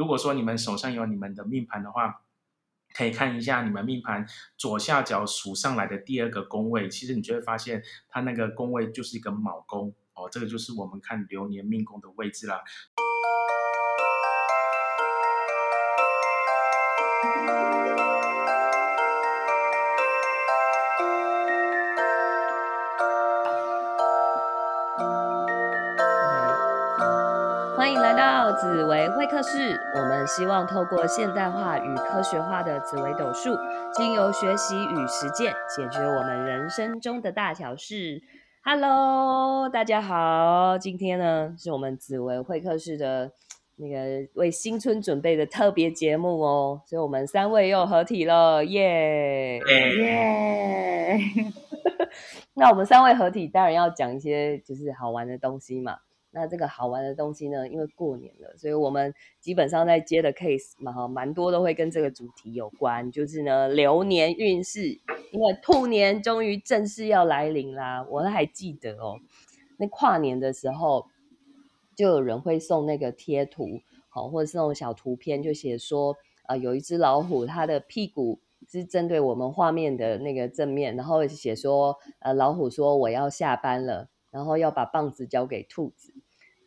如果说你们手上有你们的命盘的话，可以看一下你们命盘左下角数上来的第二个宫位，其实你就会发现它那个宫位就是一个卯宫哦，这个就是我们看流年命宫的位置啦。到紫薇会客室。我们希望透过现代化与科学化的紫微斗数，经由学习与实践，解决我们人生中的大小事。Hello，大家好，今天呢是我们紫薇会客室的那个为新春准备的特别节目哦，所以我们三位又合体了，耶耶！那我们三位合体，当然要讲一些就是好玩的东西嘛。那这个好玩的东西呢？因为过年了，所以我们基本上在接的 case 嘛，哈，蛮多都会跟这个主题有关，就是呢流年运势。因为兔年终于正式要来临啦，我还记得哦，那跨年的时候，就有人会送那个贴图，好，或者是那种小图片，就写说，呃，有一只老虎，它的屁股是针对我们画面的那个正面，然后写说，呃，老虎说我要下班了。然后要把棒子交给兔子，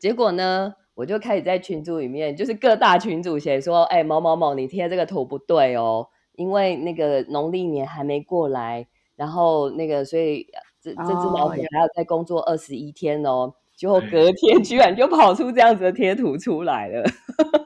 结果呢，我就开始在群组里面，就是各大群组写说，哎，某某某，你贴这个图不对哦，因为那个农历年还没过来，然后那个，所以这这只老虎还要再工作二十一天哦，结果隔天居然就跑出这样子的贴图出来了。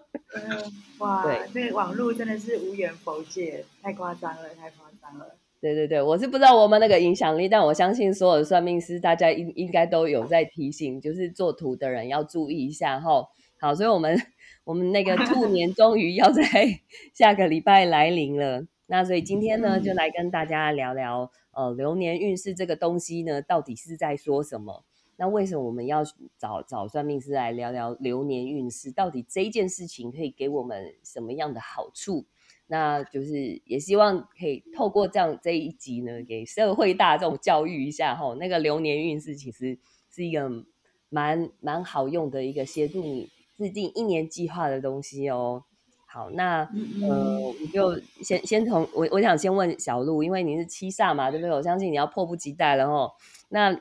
哇，对这个网络真的是无缘佛界，太夸张了，太夸张了。对对对，我是不知道我们那个影响力，但我相信所有的算命师，大家应应该都有在提醒，就是做图的人要注意一下哈。好，所以我们我们那个兔年终于要在 下个礼拜来临了，那所以今天呢，就来跟大家聊聊呃流年运势这个东西呢，到底是在说什么？那为什么我们要找找算命师来聊聊流年运势？到底这件事情可以给我们什么样的好处？那就是也希望可以透过这样这一集呢，给社会大众教育一下哈。那个流年运势其实是一个蛮蛮好用的一个协助你制定一年计划的东西哦。好，那呃，我就先先从我我想先问小鹿，因为你是七煞嘛，对不对？我相信你要迫不及待了哦。那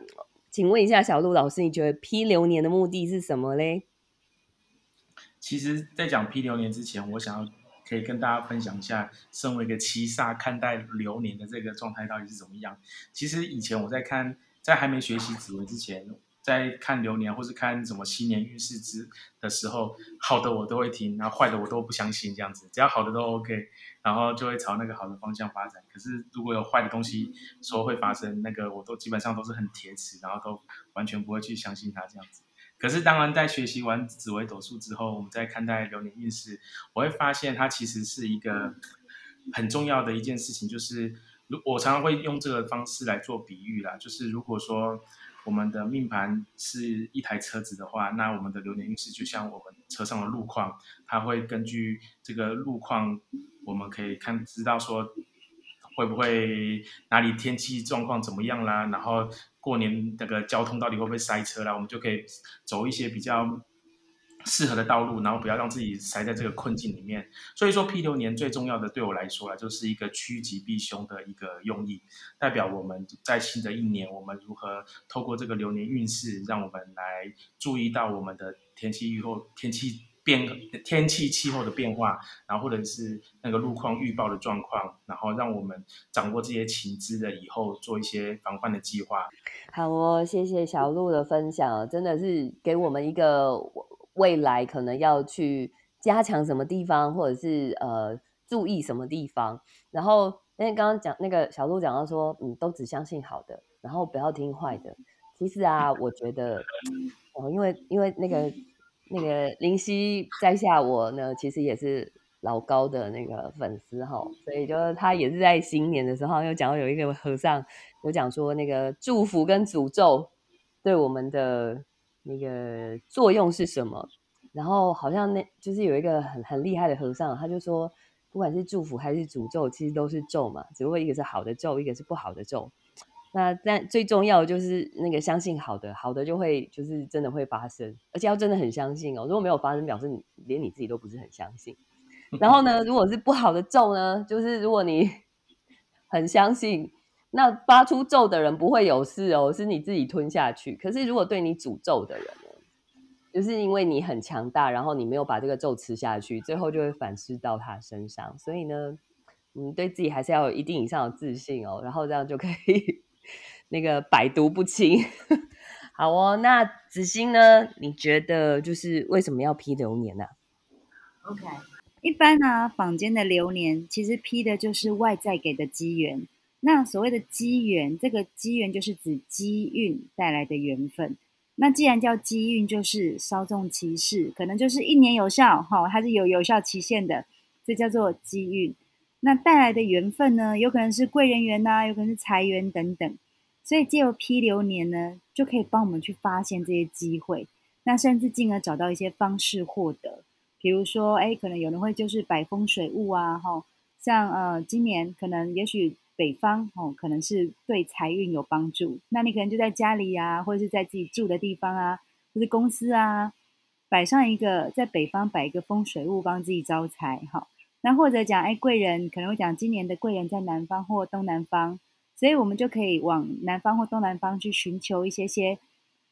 请问一下小鹿老师，你觉得批流年的目的是什么嘞？其实，在讲批流年之前，我想要。可以跟大家分享一下，身为一个七煞看待流年的这个状态到底是怎么样。其实以前我在看，在还没学习紫微之前，在看流年或是看什么新年运势之的时候，好的我都会听，然后坏的我都不相信这样子。只要好的都 OK，然后就会朝那个好的方向发展。可是如果有坏的东西说会发生，那个我都基本上都是很铁齿，然后都完全不会去相信它这样子。可是，当然，在学习完紫微斗数之后，我们再看待流年运势，我会发现它其实是一个很重要的一件事情。就是，如我常常会用这个方式来做比喻啦，就是如果说我们的命盘是一台车子的话，那我们的流年运势就像我们车上的路况，它会根据这个路况，我们可以看知道说会不会哪里天气状况怎么样啦，然后。过年那个交通到底会不会塞车啦？我们就可以走一些比较适合的道路，然后不要让自己塞在这个困境里面。所以说，批流年最重要的对我来说啊，就是一个趋吉避凶的一个用意，代表我们在新的一年，我们如何透过这个流年运势，让我们来注意到我们的天气预后、天气。变天气气候的变化，然后或者是那个路况预报的状况，然后让我们掌握这些情资的以后做一些防范的计划。好哦，谢谢小鹿的分享，真的是给我们一个未来可能要去加强什么地方，或者是呃注意什么地方。然后因为刚刚讲那个小鹿讲到说，嗯，都只相信好的，然后不要听坏的。其实啊，我觉得哦，因为因为那个。那个林夕在下我呢，其实也是老高的那个粉丝哈，所以就是他也是在新年的时候，又讲到有一个和尚有讲说，那个祝福跟诅咒对我们的那个作用是什么？然后好像那就是有一个很很厉害的和尚，他就说，不管是祝福还是诅咒，其实都是咒嘛，只不过一个是好的咒，一个是不好的咒。那但最重要的就是那个相信好的，好的就会就是真的会发生，而且要真的很相信哦。如果没有发生，表示你连你自己都不是很相信。然后呢，如果是不好的咒呢，就是如果你 很相信，那发出咒的人不会有事哦，是你自己吞下去。可是如果对你诅咒的人呢，就是因为你很强大，然后你没有把这个咒吃下去，最后就会反噬到他身上。所以呢，嗯，对自己还是要有一定以上的自信哦，然后这样就可以。那个百毒不侵，好哦。那子欣呢？你觉得就是为什么要批流年呢？OK，一般呢，坊间的流年其实批的就是外在给的机缘。那所谓的机缘，这个机缘就是指机运带来的缘分。那既然叫机运，就是稍纵即逝，可能就是一年有效，哈，它是有有效期限的，这叫做机运。那带来的缘分呢，有可能是贵人缘呐，有可能是财源等等。所以借由批流年呢，就可以帮我们去发现这些机会，那甚至进而找到一些方式获得。比如说，哎，可能有人会就是摆风水物啊，哈，像呃，今年可能也许北方哦，可能是对财运有帮助。那你可能就在家里呀，或者是在自己住的地方啊，或是公司啊，摆上一个在北方摆一个风水物，帮自己招财哈。那或者讲，哎，贵人可能会讲今年的贵人在南方或东南方。所以我们就可以往南方或东南方去寻求一些些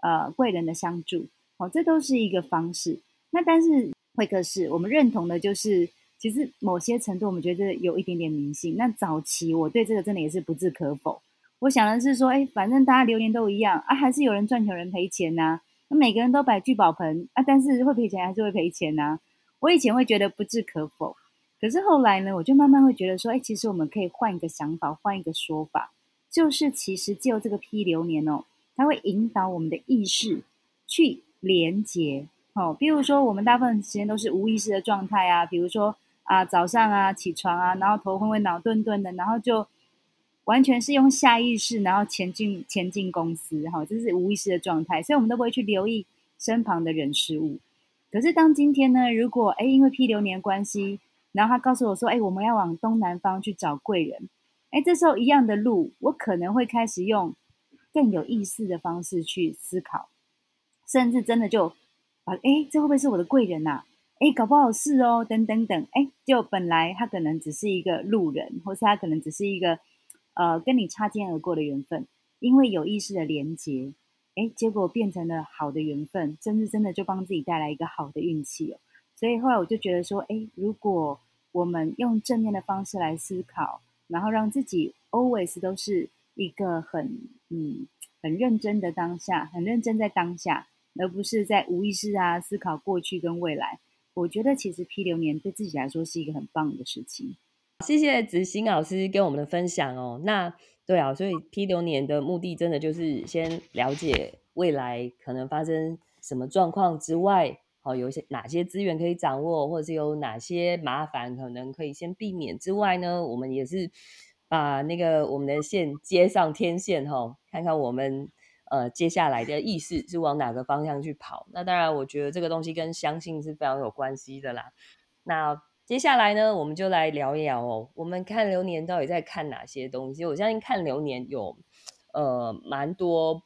呃贵人的相助，好，这都是一个方式。那但是会客室，我们认同的就是，其实某些程度我们觉得有一点点迷信。那早期我对这个真的也是不置可否。我想的是说，哎，反正大家流年都一样啊，还是有人赚钱有人赔钱呐。那每个人都摆聚宝盆啊，但是会赔钱还是会赔钱呐。我以前会觉得不置可否。可是后来呢，我就慢慢会觉得说，哎，其实我们可以换一个想法，换一个说法，就是其实就这个批流年哦，它会引导我们的意识去连接。哦，比如说我们大部分时间都是无意识的状态啊，比如说啊早上啊起床啊，然后头昏昏脑顿顿的，然后就完全是用下意识，然后前进前进公司，哈，这是无意识的状态，所以我们都不会去留意身旁的人事物。可是当今天呢，如果哎因为批流年关系，然后他告诉我说：“哎，我们要往东南方去找贵人。”哎，这时候一样的路，我可能会开始用更有意思的方式去思考，甚至真的就把哎，这会不会是我的贵人呐？哎，搞不好是哦，等等等。哎，就本来他可能只是一个路人，或是他可能只是一个呃跟你擦肩而过的缘分，因为有意识的连接，哎，结果变成了好的缘分，真是真的就帮自己带来一个好的运气哦。所以后来我就觉得说，哎，如果我们用正面的方式来思考，然后让自己 always 都是一个很嗯很认真的当下，很认真在当下，而不是在无意识啊思考过去跟未来。我觉得其实批流年对自己来说是一个很棒的事情。谢谢子欣老师跟我们的分享哦。那对啊，所以批流年的目的真的就是先了解未来可能发生什么状况之外。哦，有些哪些资源可以掌握，或者是有哪些麻烦可能可以先避免之外呢？我们也是把那个我们的线接上天线哈，看看我们呃接下来的意识是往哪个方向去跑。那当然，我觉得这个东西跟相信是非常有关系的啦。那接下来呢，我们就来聊一聊哦，我们看流年到底在看哪些东西？我相信看流年有呃蛮多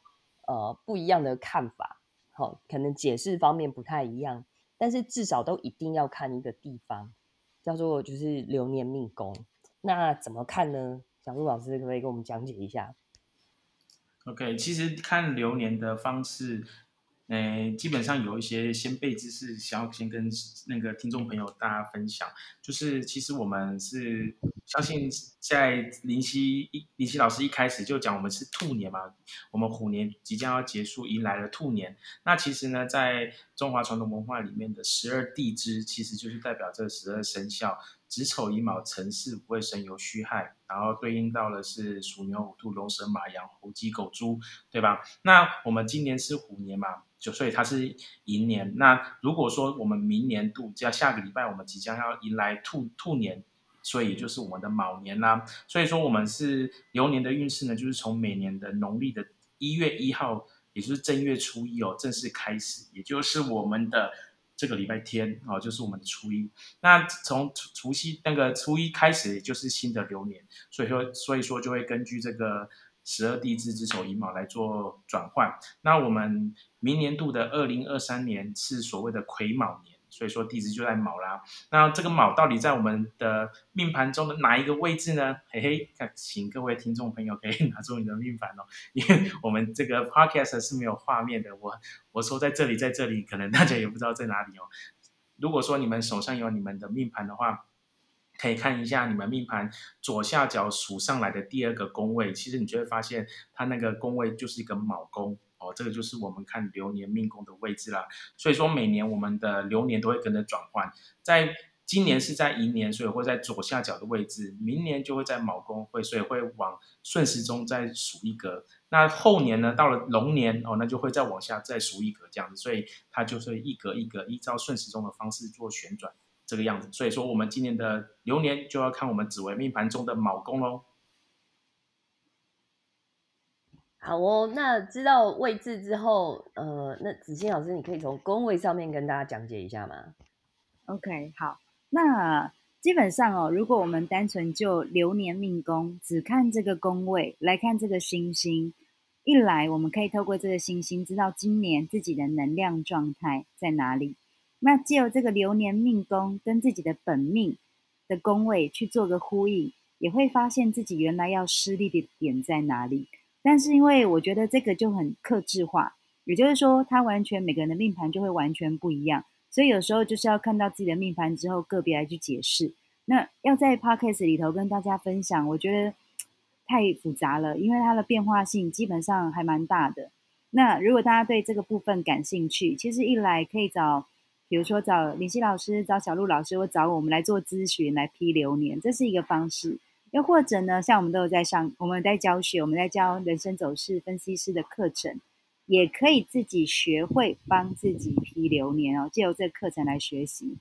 呃不一样的看法。好，可能解释方面不太一样，但是至少都一定要看一个地方，叫做就是流年命宫。那怎么看呢？小鹿老师可不可以给我们讲解一下？OK，其实看流年的方式。诶，基本上有一些先辈知识，想要先跟那个听众朋友大家分享。就是其实我们是相信，在林夕一林夕老师一开始就讲，我们是兔年嘛，我们虎年即将要结束，迎来了兔年。那其实呢，在中华传统文化里面的十二地支，其实就是代表这十二生肖。子丑寅卯辰巳午未申酉戌亥，然后对应到的是鼠牛虎兔龙蛇马羊猴鸡狗猪，对吧？那我们今年是虎年嘛，就所以它是寅年。那如果说我们明年度，要下个礼拜我们即将要迎来兔兔年，所以就是我们的卯年啦。所以说我们是流年的运势呢，就是从每年的农历的一月一号，也就是正月初一哦，正式开始，也就是我们的。这个礼拜天哦，就是我们的初一。那从除除夕那个初一开始，就是新的流年，所以说所以说就会根据这个十二地支之首寅卯来做转换。那我们明年度的二零二三年是所谓的癸卯年。所以说地支就在卯啦，那这个卯到底在我们的命盘中的哪一个位置呢？嘿嘿，请各位听众朋友可以 拿出你的命盘哦，因为我们这个 podcast 是没有画面的，我我说在这里，在这里，可能大家也不知道在哪里哦。如果说你们手上有你们的命盘的话，可以看一下你们命盘左下角数上来的第二个宫位，其实你就会发现它那个宫位就是一个卯宫。哦，这个就是我们看流年命宫的位置啦。所以说每年我们的流年都会跟着转换，在今年是在寅年，所以会在左下角的位置；明年就会在卯宫，会所以会往顺时钟再数一格。那后年呢，到了龙年哦，那就会再往下再数一格这样子。所以它就是一格一格依照顺时钟的方式做旋转这个样子。所以说我们今年的流年就要看我们紫微命盘中的卯宫喽。好哦，那知道位置之后，呃，那子欣老师，你可以从宫位上面跟大家讲解一下吗？OK，好，那基本上哦，如果我们单纯就流年命宫，只看这个宫位来看这个星星，一来我们可以透过这个星星知道今年自己的能量状态在哪里。那借由这个流年命宫跟自己的本命的宫位去做个呼应，也会发现自己原来要失利的点在哪里。但是因为我觉得这个就很克制化，也就是说，他完全每个人的命盘就会完全不一样，所以有时候就是要看到自己的命盘之后，个别来去解释。那要在 podcast 里头跟大家分享，我觉得太复杂了，因为它的变化性基本上还蛮大的。那如果大家对这个部分感兴趣，其实一来可以找，比如说找林夕老师、找小鹿老师，或找我们来做咨询、来批流年，这是一个方式。又或者呢，像我们都有在上，我们在教学，我们在教人生走势分析师的课程，也可以自己学会帮自己批流年哦，借由这个课程来学习。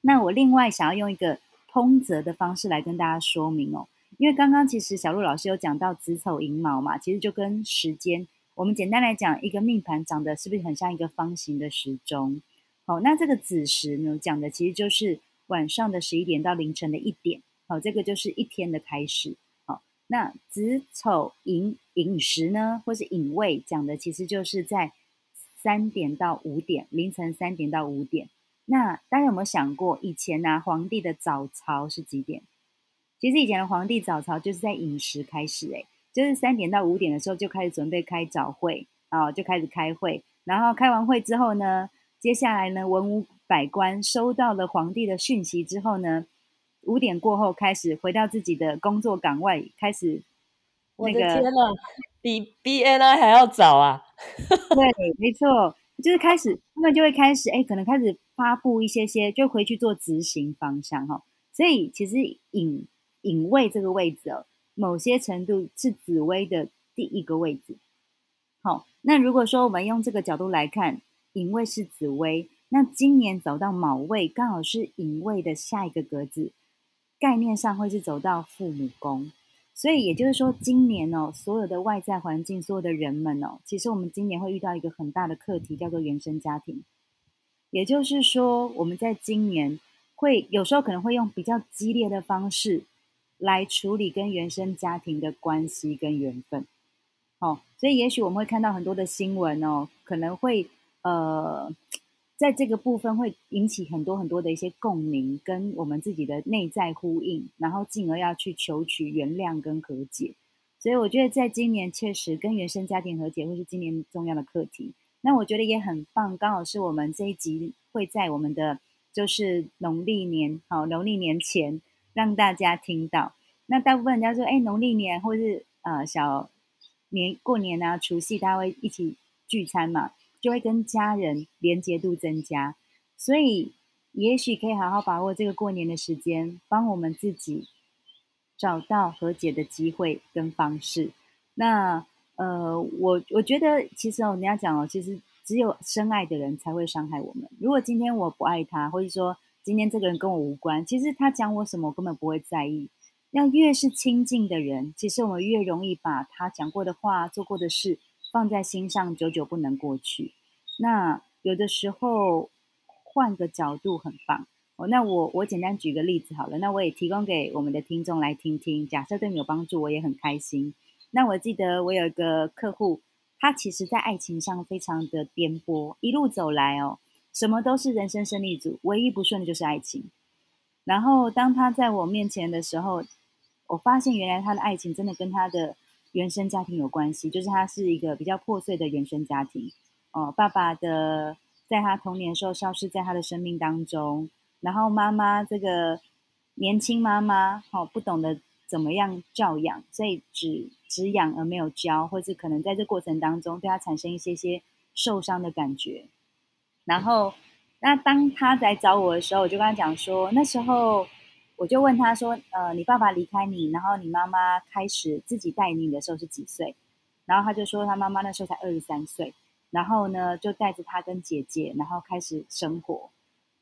那我另外想要用一个通则的方式来跟大家说明哦，因为刚刚其实小鹿老师有讲到子丑寅卯嘛，其实就跟时间，我们简单来讲，一个命盘长得是不是很像一个方形的时钟？好，那这个子时呢，讲的其实就是晚上的十一点到凌晨的一点。好，这个就是一天的开始。好，那子丑寅寅时呢，或是寅未，讲的其实就是在三点到五点，凌晨三点到五点。那大家有没有想过，以前呢，皇帝的早朝是几点？其实以前的皇帝早朝就是在寅时开始，诶，就是三点到五点的时候就开始准备开早会啊，就开始开会。然后开完会之后呢，接下来呢，文武百官收到了皇帝的讯息之后呢。五点过后开始回到自己的工作岗位，开始。我的天呐，比 BNI 还要早啊！对，没错，就是开始，他们就会开始，哎，可能开始发布一些些，就回去做执行方向哈。所以其实隐隐位这个位置哦，某些程度是紫薇的第一个位置。好，那如果说我们用这个角度来看，隐位是紫薇，那今年走到卯位，刚好是隐位的下一个格子。概念上会是走到父母宫，所以也就是说，今年哦，所有的外在环境，所有的人们哦，其实我们今年会遇到一个很大的课题，叫做原生家庭。也就是说，我们在今年会有时候可能会用比较激烈的方式来处理跟原生家庭的关系跟缘分。哦，所以也许我们会看到很多的新闻哦，可能会呃。在这个部分会引起很多很多的一些共鸣，跟我们自己的内在呼应，然后进而要去求取原谅跟和解。所以我觉得在今年确实跟原生家庭和解会是今年重要的课题。那我觉得也很棒，刚好是我们这一集会在我们的就是农历年，好农历年前让大家听到。那大部分人家说，哎，农历年或是呃小年过年啊，除夕大家会一起聚餐嘛。就会跟家人连接度增加，所以也许可以好好把握这个过年的时间，帮我们自己找到和解的机会跟方式。那呃，我我觉得其实哦，人家讲哦，其实只有深爱的人才会伤害我们。如果今天我不爱他，或者说今天这个人跟我无关，其实他讲我什么，我根本不会在意。要越是亲近的人，其实我们越容易把他讲过的话、做过的事。放在心上，久久不能过去。那有的时候换个角度很棒哦。那我我简单举个例子好了。那我也提供给我们的听众来听听。假设对你有帮助，我也很开心。那我记得我有一个客户，他其实在爱情上非常的颠簸，一路走来哦，什么都是人生胜利组，唯一不顺的就是爱情。然后当他在我面前的时候，我发现原来他的爱情真的跟他的原生家庭有关系，就是他是一个比较破碎的原生家庭。哦，爸爸的在他童年时候消失在他的生命当中，然后妈妈这个年轻妈妈，好不懂得。怎么样教养？所以只只养而没有教，或是可能在这过程当中对他产生一些些受伤的感觉。然后，那当他来找我的时候，我就跟他讲说，那时候我就问他说：“呃，你爸爸离开你，然后你妈妈开始自己带你的时候是几岁？”然后他就说他妈妈那时候才二十三岁，然后呢就带着他跟姐姐，然后开始生活。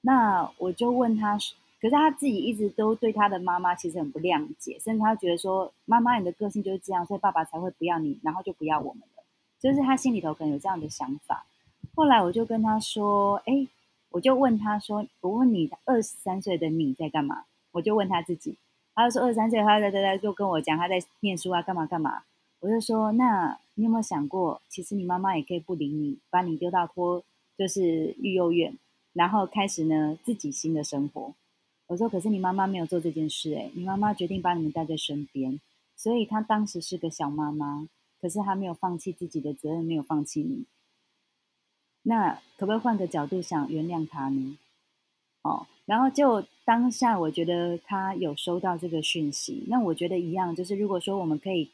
那我就问他。可是他自己一直都对他的妈妈其实很不谅解，甚至他觉得说：“妈妈，你的个性就是这样，所以爸爸才会不要你，然后就不要我们了。”就是他心里头可能有这样的想法。后来我就跟他说：“哎，我就问他说，我问你，二十三岁的你在干嘛？”我就问他自己，他就说：“二十三岁，他在在在就跟我讲他在念书啊，干嘛干嘛。”我就说：“那你有没有想过，其实你妈妈也可以不理你，把你丢到托就是育幼院，然后开始呢自己新的生活。”我说：“可是你妈妈没有做这件事，诶，你妈妈决定把你们带在身边，所以她当时是个小妈妈，可是她没有放弃自己的责任，没有放弃你。那可不可以换个角度想，原谅她呢？哦，然后就当下，我觉得他有收到这个讯息。那我觉得一样，就是如果说我们可以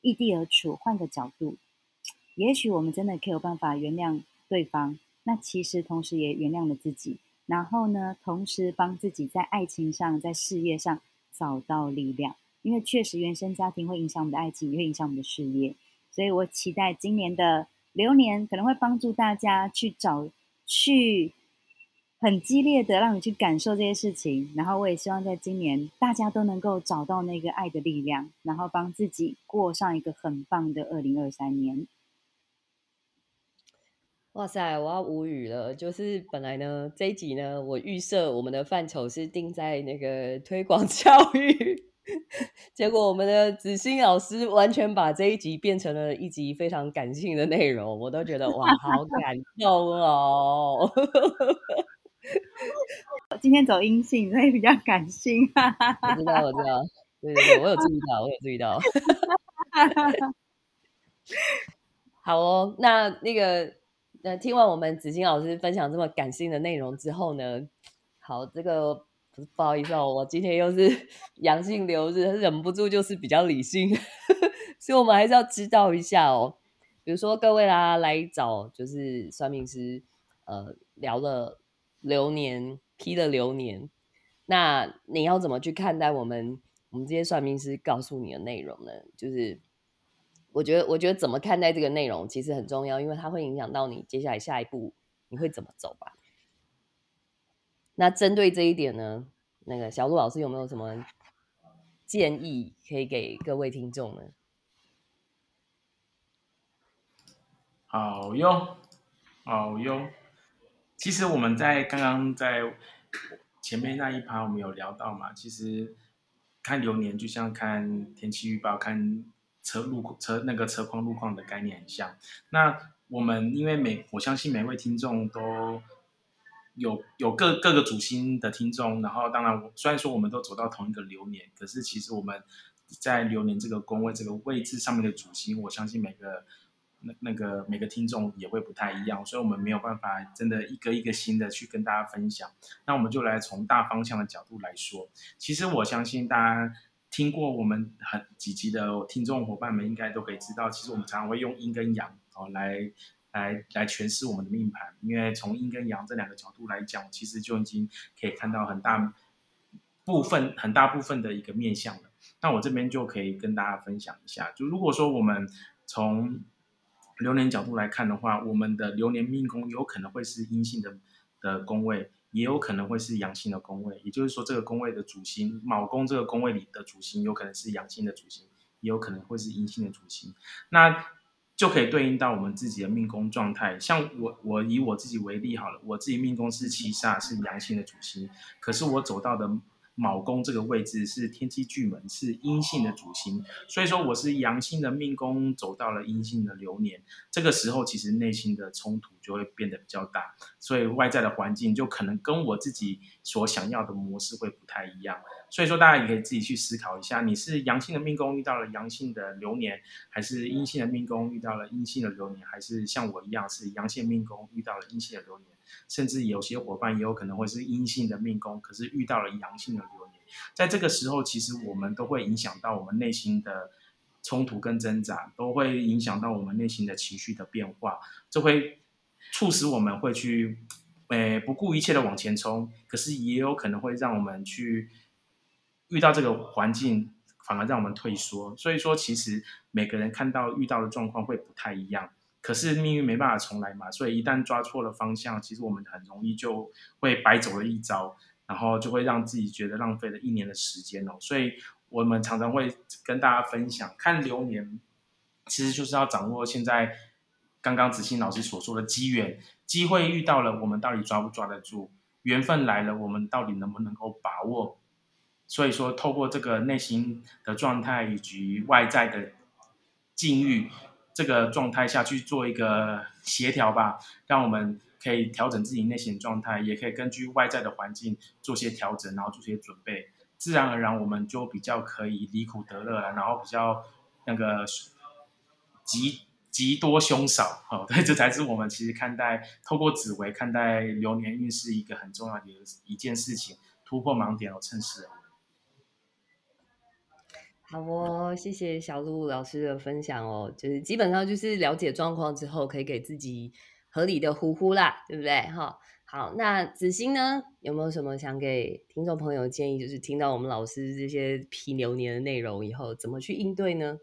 异地而处，换个角度，也许我们真的可以有办法原谅对方。那其实同时也原谅了自己。”然后呢，同时帮自己在爱情上、在事业上找到力量，因为确实原生家庭会影响我们的爱情，也会影响我们的事业。所以我期待今年的流年可能会帮助大家去找、去很激烈的让你去感受这些事情。然后我也希望在今年大家都能够找到那个爱的力量，然后帮自己过上一个很棒的二零二三年。哇塞，我要无语了。就是本来呢，这一集呢，我预设我们的范畴是定在那个推广 教育，结果我们的子欣老师完全把这一集变成了一集非常感性的内容，我都觉得哇，好感动哦。今天走阴性，所以比较感性。我知道，我知道，对对对，我有注意到，我有注意到。好哦，那那个。那听完我们子欣老师分享这么感性的内容之后呢，好，这个不好意思哦，我今天又是 阳性流日，忍不住就是比较理性，所以我们还是要知道一下哦。比如说各位啦，来找就是算命师，呃，聊了流年，批的流年，那你要怎么去看待我们我们这些算命师告诉你的内容呢？就是。我觉得，我觉得怎么看待这个内容其实很重要，因为它会影响到你接下来下一步你会怎么走吧。那针对这一点呢，那个小鹿老师有没有什么建议可以给各位听众呢？好哟，好哟。其实我们在刚刚在前面那一趴我们有聊到嘛，其实看流年就像看天气预报，看。车路车那个车况路况的概念很像。那我们因为每我相信每位听众都有有各各个主星的听众，然后当然我虽然说我们都走到同一个流年，可是其实我们在流年这个宫位这个位置上面的主星，我相信每个那那个每个听众也会不太一样，所以我们没有办法真的一个一个新的去跟大家分享。那我们就来从大方向的角度来说，其实我相信大家。听过我们很几集的听众伙伴们应该都可以知道，其实我们常常会用阴跟阳哦来来来诠释我们的命盘，因为从阴跟阳这两个角度来讲，其实就已经可以看到很大部分很大部分的一个面相了。那我这边就可以跟大家分享一下，就如果说我们从流年角度来看的话，我们的流年命宫有可能会是阴性的的宫位。也有可能会是阳性的宫位，也就是说，这个宫位的主星卯宫这个宫位里的主星有可能是阳性的主星，也有可能会是阴性的主星，那就可以对应到我们自己的命宫状态。像我，我以我自己为例好了，我自己命宫是七煞，是阳性的主星，可是我走到的卯宫这个位置是天机巨门，是阴性的主星，所以说我是阳性的命宫走到了阴性的流年，这个时候其实内心的冲突就会变得比较大，所以外在的环境就可能跟我自己所想要的模式会不太一样。所以说，大家也可以自己去思考一下，你是阳性的命宫遇到了阳性的流年，还是阴性的命宫遇到了阴性的流年，还是像我一样是阳性命宫遇到了阴性的流年，甚至有些伙伴也有可能会是阴性的命宫，可是遇到了阳性的流年。在这个时候，其实我们都会影响到我们内心的冲突跟挣扎，都会影响到我们内心的情绪的变化，这会促使我们会去，诶，不顾一切的往前冲，可是也有可能会让我们去。遇到这个环境，反而让我们退缩。所以说，其实每个人看到遇到的状况会不太一样。可是命运没办法重来嘛，所以一旦抓错了方向，其实我们很容易就会白走了一招，然后就会让自己觉得浪费了一年的时间哦。所以我们常常会跟大家分享，看流年，其实就是要掌握现在刚刚子欣老师所说的机缘，机会遇到了，我们到底抓不抓得住？缘分来了，我们到底能不能够把握？所以说，透过这个内心的状态以及外在的境遇这个状态下去做一个协调吧，让我们可以调整自己内心状态，也可以根据外在的环境做些调整，然后做些准备，自然而然我们就比较可以离苦得乐了，然后比较那个吉吉多凶少哦，对，这才是我们其实看待透过紫薇看待流年运势一个很重要的一件事情，突破盲点哦，趁势而为。好哦，谢谢小鹿老师的分享哦。就是基本上就是了解状况之后，可以给自己合理的呼呼啦，对不对？哈，好，那子欣呢，有没有什么想给听众朋友建议？就是听到我们老师这些批流年的内容以后，怎么去应对呢？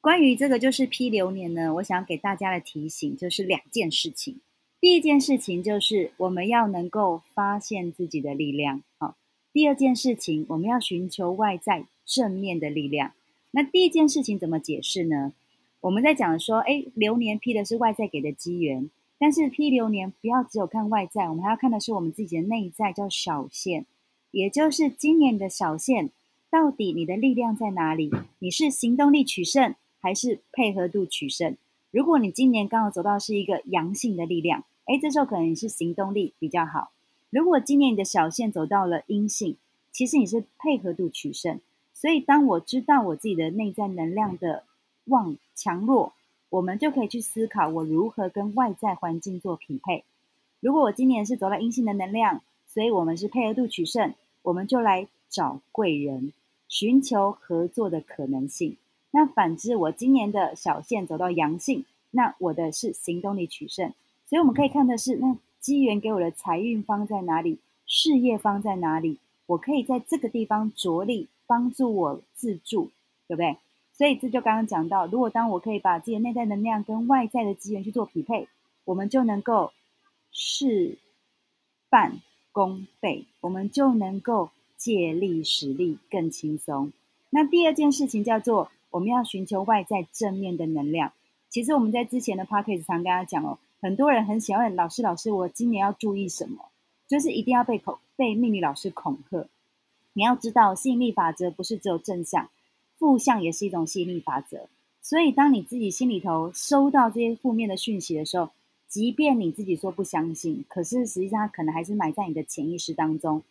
关于这个就是批流年呢，我想给大家的提醒就是两件事情。第一件事情就是我们要能够发现自己的力量，第二件事情，我们要寻求外在。正面的力量。那第一件事情怎么解释呢？我们在讲说，哎，流年批的是外在给的机缘，但是批流年不要只有看外在，我们还要看的是我们自己的内在，叫小线，也就是今年的小线，到底你的力量在哪里？你是行动力取胜，还是配合度取胜？如果你今年刚好走到是一个阳性的力量，哎，这时候可能你是行动力比较好。如果今年你的小线走到了阴性，其实你是配合度取胜。所以，当我知道我自己的内在能量的旺强弱，我们就可以去思考我如何跟外在环境做匹配。如果我今年是走了阴性的能量，所以我们是配合度取胜，我们就来找贵人，寻求合作的可能性。那反之，我今年的小线走到阳性，那我的是行动力取胜。所以我们可以看的是，那机缘给我的财运方在哪里，事业方在哪里，我可以在这个地方着力。帮助我自助，对不对？所以这就刚刚讲到，如果当我可以把自己的内在能量跟外在的机缘去做匹配，我们就能够事半功倍，我们就能够借力使力更轻松。那第二件事情叫做，我们要寻求外在正面的能量。其实我们在之前的 p o c a s t 常跟大家讲哦，很多人很喜欢问老师，老师，我今年要注意什么？就是一定要被恐被命理老师恐吓。你要知道，吸引力法则不是只有正向，负向也是一种吸引力法则。所以，当你自己心里头收到这些负面的讯息的时候，即便你自己说不相信，可是实际上它可能还是埋在你的潜意识当中，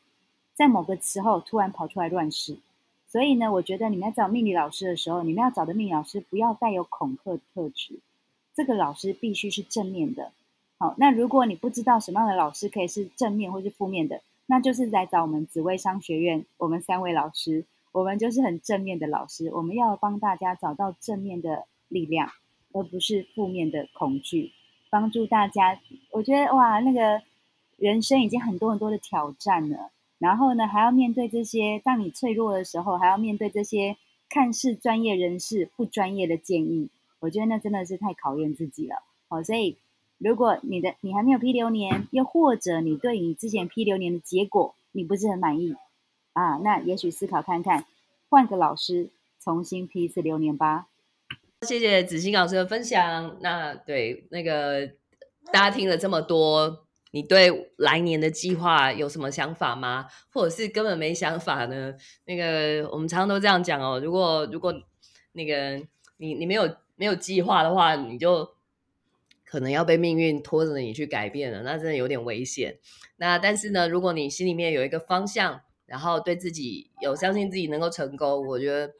在某个时候突然跑出来乱世。所以呢，我觉得你们要找命理老师的时候，你们要找的命理老师不要带有恐吓特质，这个老师必须是正面的。好，那如果你不知道什么样的老师可以是正面或是负面的。那就是来找我们紫薇商学院，我们三位老师，我们就是很正面的老师，我们要帮大家找到正面的力量，而不是负面的恐惧，帮助大家。我觉得哇，那个人生已经很多很多的挑战了，然后呢，还要面对这些，当你脆弱的时候，还要面对这些看似专业人士不专业的建议，我觉得那真的是太考验自己了。好，所以。如果你的你还没有批流年，又或者你对你之前批流年的结果你不是很满意啊，那也许思考看看，换个老师重新批一次流年吧。谢谢子欣老师的分享。那对那个大家听了这么多你对来年的计划有什么想法吗？或者是根本没想法呢？那个我们常常都这样讲哦。如果如果那个你你没有没有计划的话，你就可能要被命运拖着你去改变了，那真的有点危险。那但是呢，如果你心里面有一个方向，然后对自己有相信自己能够成功，我觉得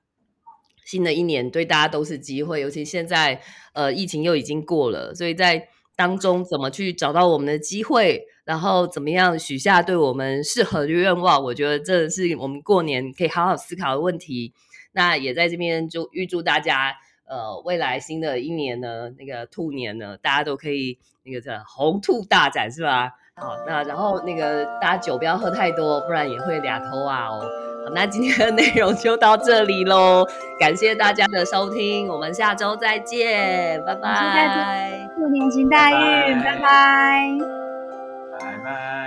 新的一年对大家都是机会。尤其现在呃疫情又已经过了，所以在当中怎么去找到我们的机会，然后怎么样许下对我们适合的愿望，我觉得这是我们过年可以好好思考的问题。那也在这边就预祝大家。呃，未来新的一年呢，那个兔年呢，大家都可以那个叫红兔大展，是吧？好，那然后那个大家酒不要喝太多，不然也会俩头啊哦。好，那今天的内容就到这里喽，感谢大家的收听，我们下周再见，拜拜。兔年行大运，拜拜，拜拜。